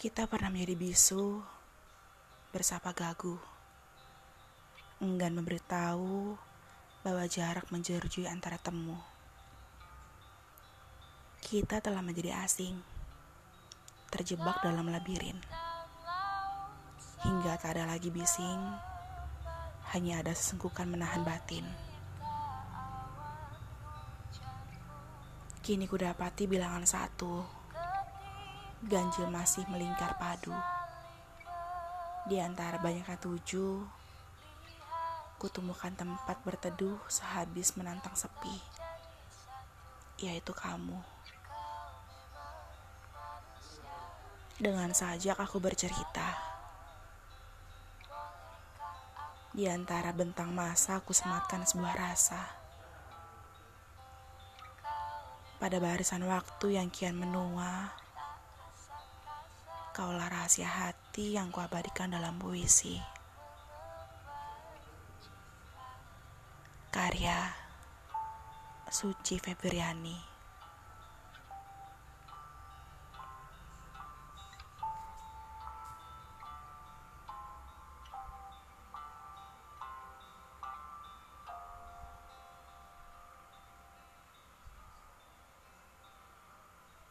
Kita pernah menjadi bisu, bersapa gagu, enggan memberitahu bahwa jarak menjerjui antara temu. Kita telah menjadi asing, terjebak dalam labirin. Hingga tak ada lagi bising, hanya ada sesenggukan menahan batin. Kini ku dapati bilangan satu, ganjil masih melingkar padu. Di antara banyaknya tujuh, kutemukan tempat berteduh sehabis menantang sepi, yaitu kamu. Dengan sajak aku bercerita. Di antara bentang masa aku sematkan sebuah rasa. Pada barisan waktu yang kian menua, kaulah rahasia hati yang kuabadikan dalam puisi. Karya Suci Febriani